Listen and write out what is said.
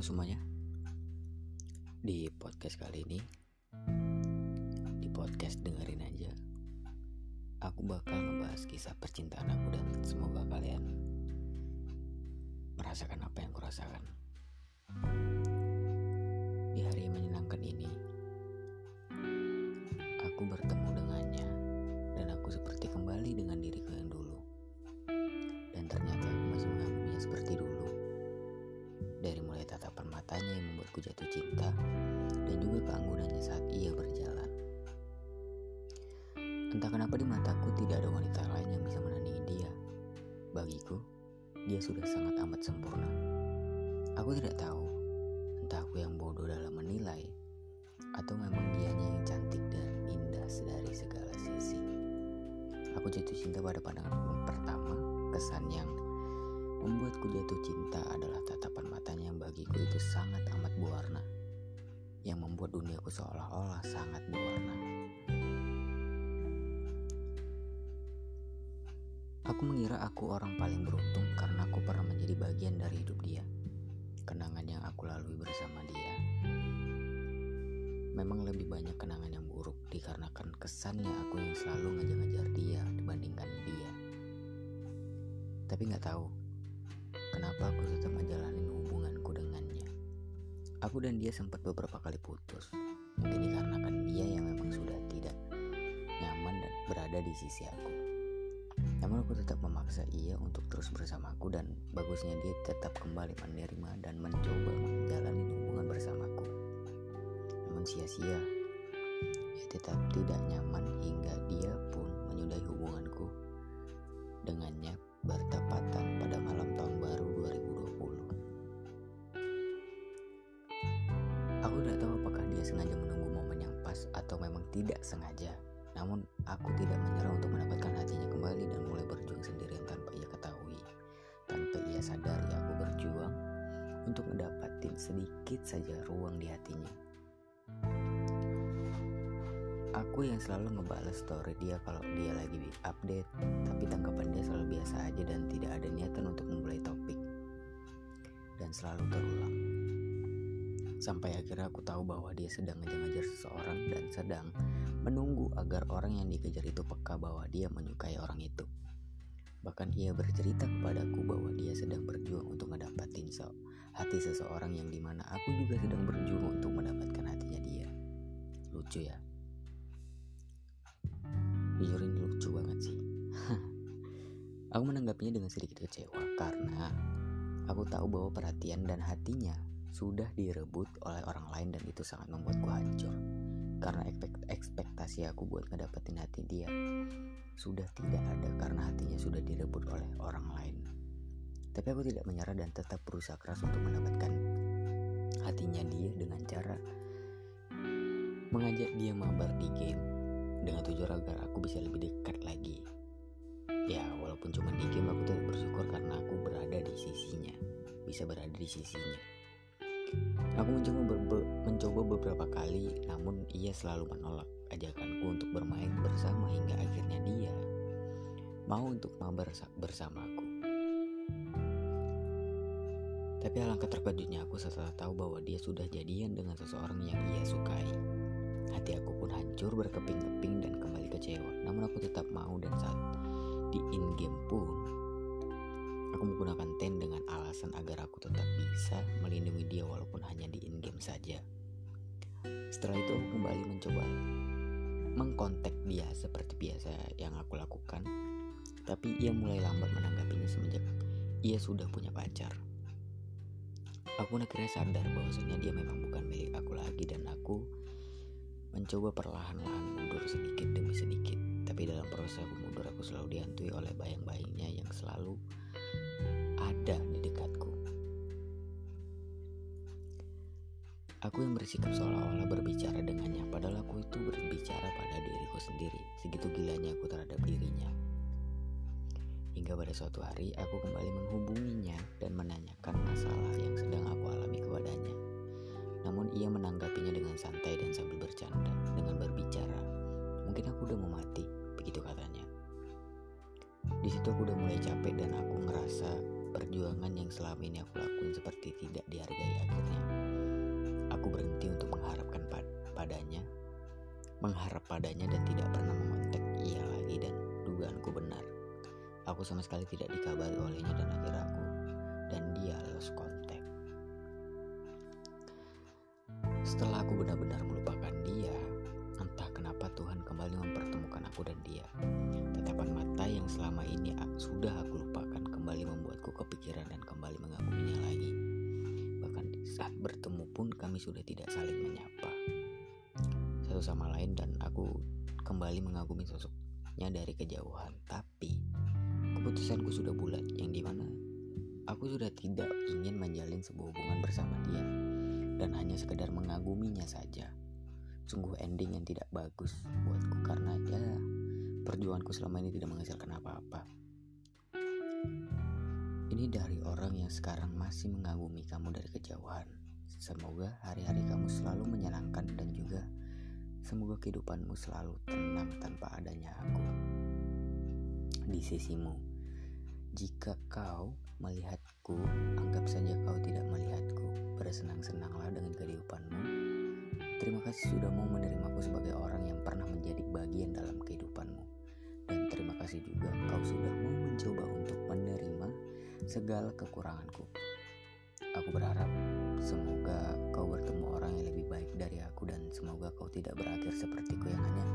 Halo semuanya. Di podcast kali ini Di podcast dengerin aja Aku bakal ngebahas kisah percintaan aku Dan semoga kalian Merasakan apa yang kurasakan. Di hari menyenangkan ini membuatku jatuh cinta dan juga keanggunannya saat ia berjalan. Entah kenapa di mataku tidak ada wanita lain yang bisa menandingi dia. Bagiku, dia sudah sangat amat sempurna. Aku tidak tahu, entah aku yang bodoh dalam menilai, atau memang dianya yang cantik dan indah dari segala sisi. Aku jatuh cinta pada pandangan pertama, kesan yang Membuatku jatuh cinta adalah tatapan matanya yang bagiku itu sangat amat berwarna. Yang membuat duniaku seolah-olah sangat berwarna. Aku mengira aku orang paling beruntung karena aku pernah menjadi bagian dari hidup dia. Kenangan yang aku lalui bersama dia. Memang lebih banyak kenangan yang buruk dikarenakan kesannya aku yang selalu ngejar-ngejar dia dibandingkan dia. Tapi nggak tahu, kenapa aku tetap menjalani. Aku dan dia sempat beberapa kali putus. Mungkin dikarenakan dia yang memang sudah tidak nyaman dan berada di sisi aku. Namun aku tetap memaksa ia untuk terus bersamaku dan bagusnya dia tetap kembali menerima dan mencoba menjalani hubungan bersamaku. Namun sia-sia, ia tetap tidak nyaman hingga dia Tidak tahu apakah dia sengaja menunggu momen yang pas atau memang tidak sengaja. Namun aku tidak menyerah untuk mendapatkan hatinya kembali dan mulai berjuang sendirian tanpa ia ketahui. Tanpa ia sadari aku berjuang untuk mendapatkan sedikit saja ruang di hatinya. Aku yang selalu ngebales story dia kalau dia lagi update, tapi tanggapan dia selalu biasa aja dan tidak ada niatan untuk memulai topik. Dan selalu terulang. Sampai akhirnya aku tahu bahwa dia sedang ngejar-ngejar seseorang dan sedang menunggu agar orang yang dikejar itu peka bahwa dia menyukai orang itu. Bahkan ia bercerita kepadaku bahwa dia sedang berjuang untuk mendapatkan so hati seseorang yang di mana aku juga sedang berjuang untuk mendapatkan hatinya dia. Lucu ya. Jujur ini lucu banget sih. aku menanggapinya dengan sedikit kecewa karena aku tahu bahwa perhatian dan hatinya sudah direbut oleh orang lain dan itu sangat membuatku hancur. Karena ekspektasi aku buat ngedapetin hati dia sudah tidak ada karena hatinya sudah direbut oleh orang lain. Tapi aku tidak menyerah dan tetap berusaha keras untuk mendapatkan hatinya dia dengan cara mengajak dia mabar di game dengan tujuan agar aku bisa lebih dekat lagi. Ya, walaupun cuma di game aku tetap bersyukur karena aku berada di sisinya, bisa berada di sisinya. Aku mencoba, berbe mencoba beberapa kali, namun ia selalu menolak ajakanku untuk bermain bersama hingga akhirnya dia mau untuk mabar bersamaku. Tapi alangkah terkejutnya aku setelah tahu bahwa dia sudah jadian dengan seseorang yang ia sukai. Hati aku pun hancur berkeping-keping dan kembali kecewa. Namun aku tetap mau dan saat di in-game pun aku menggunakan ten dengan alasan agar aku tetap bisa melindungi dia walaupun hanya di in-game saja. Setelah itu aku kembali mencoba mengkontak dia seperti biasa yang aku lakukan. Tapi ia mulai lambat menanggapinya semenjak ia sudah punya pacar. Aku akhirnya sadar bahwasanya dia memang bukan milik aku lagi dan aku mencoba perlahan-lahan mundur sedikit demi sedikit. Tapi dalam proses aku mundur aku selalu dihantui oleh bayang-bayangnya yang selalu ada di dekatku. Aku yang bersikap seolah-olah berbicara dengannya padahal aku itu berbicara pada diriku sendiri. Segitu gilanya aku terhadap dirinya. Hingga pada suatu hari aku kembali menghubunginya dan menanyakan situ aku udah mulai capek dan aku ngerasa perjuangan yang selama ini aku lakuin seperti tidak dihargai akhirnya. Aku berhenti untuk mengharapkan pad padanya, mengharap padanya dan tidak pernah mengontak ia lagi dan dugaanku benar. Aku sama sekali tidak dikabari olehnya dan akhirnya aku dan dia lost kontak. Setelah aku benar-benar melupakan dia, entah kenapa Tuhan kembali mempertemukan aku dan dia. Selama ini sudah aku lupakan kembali membuatku kepikiran dan kembali mengaguminya lagi. Bahkan saat bertemu pun kami sudah tidak saling menyapa satu sama lain dan aku kembali mengagumi sosoknya dari kejauhan. Tapi keputusanku sudah bulat yang di mana aku sudah tidak ingin menjalin sebuah hubungan bersama dia dan hanya sekedar mengaguminya saja. Sungguh ending yang tidak bagus buatku karena ya perjuanganku selama ini tidak menghasilkan apa-apa. Ini dari orang yang sekarang masih mengagumi kamu dari kejauhan. Semoga hari-hari kamu selalu menyenangkan dan juga semoga kehidupanmu selalu tenang tanpa adanya aku di sisimu. Jika kau melihatku, anggap saja kau tidak melihatku. Bersenang-senanglah dengan kehidupanmu. Terima kasih sudah mau menerimaku sebagai orang yang pernah menjadi bagian dalam kehidupanmu. Kasih juga kau sudah mau mencoba untuk menerima segala kekuranganku. Aku berharap semoga kau bertemu orang yang lebih baik dari aku dan semoga kau tidak berakhir sepertiku yang hanya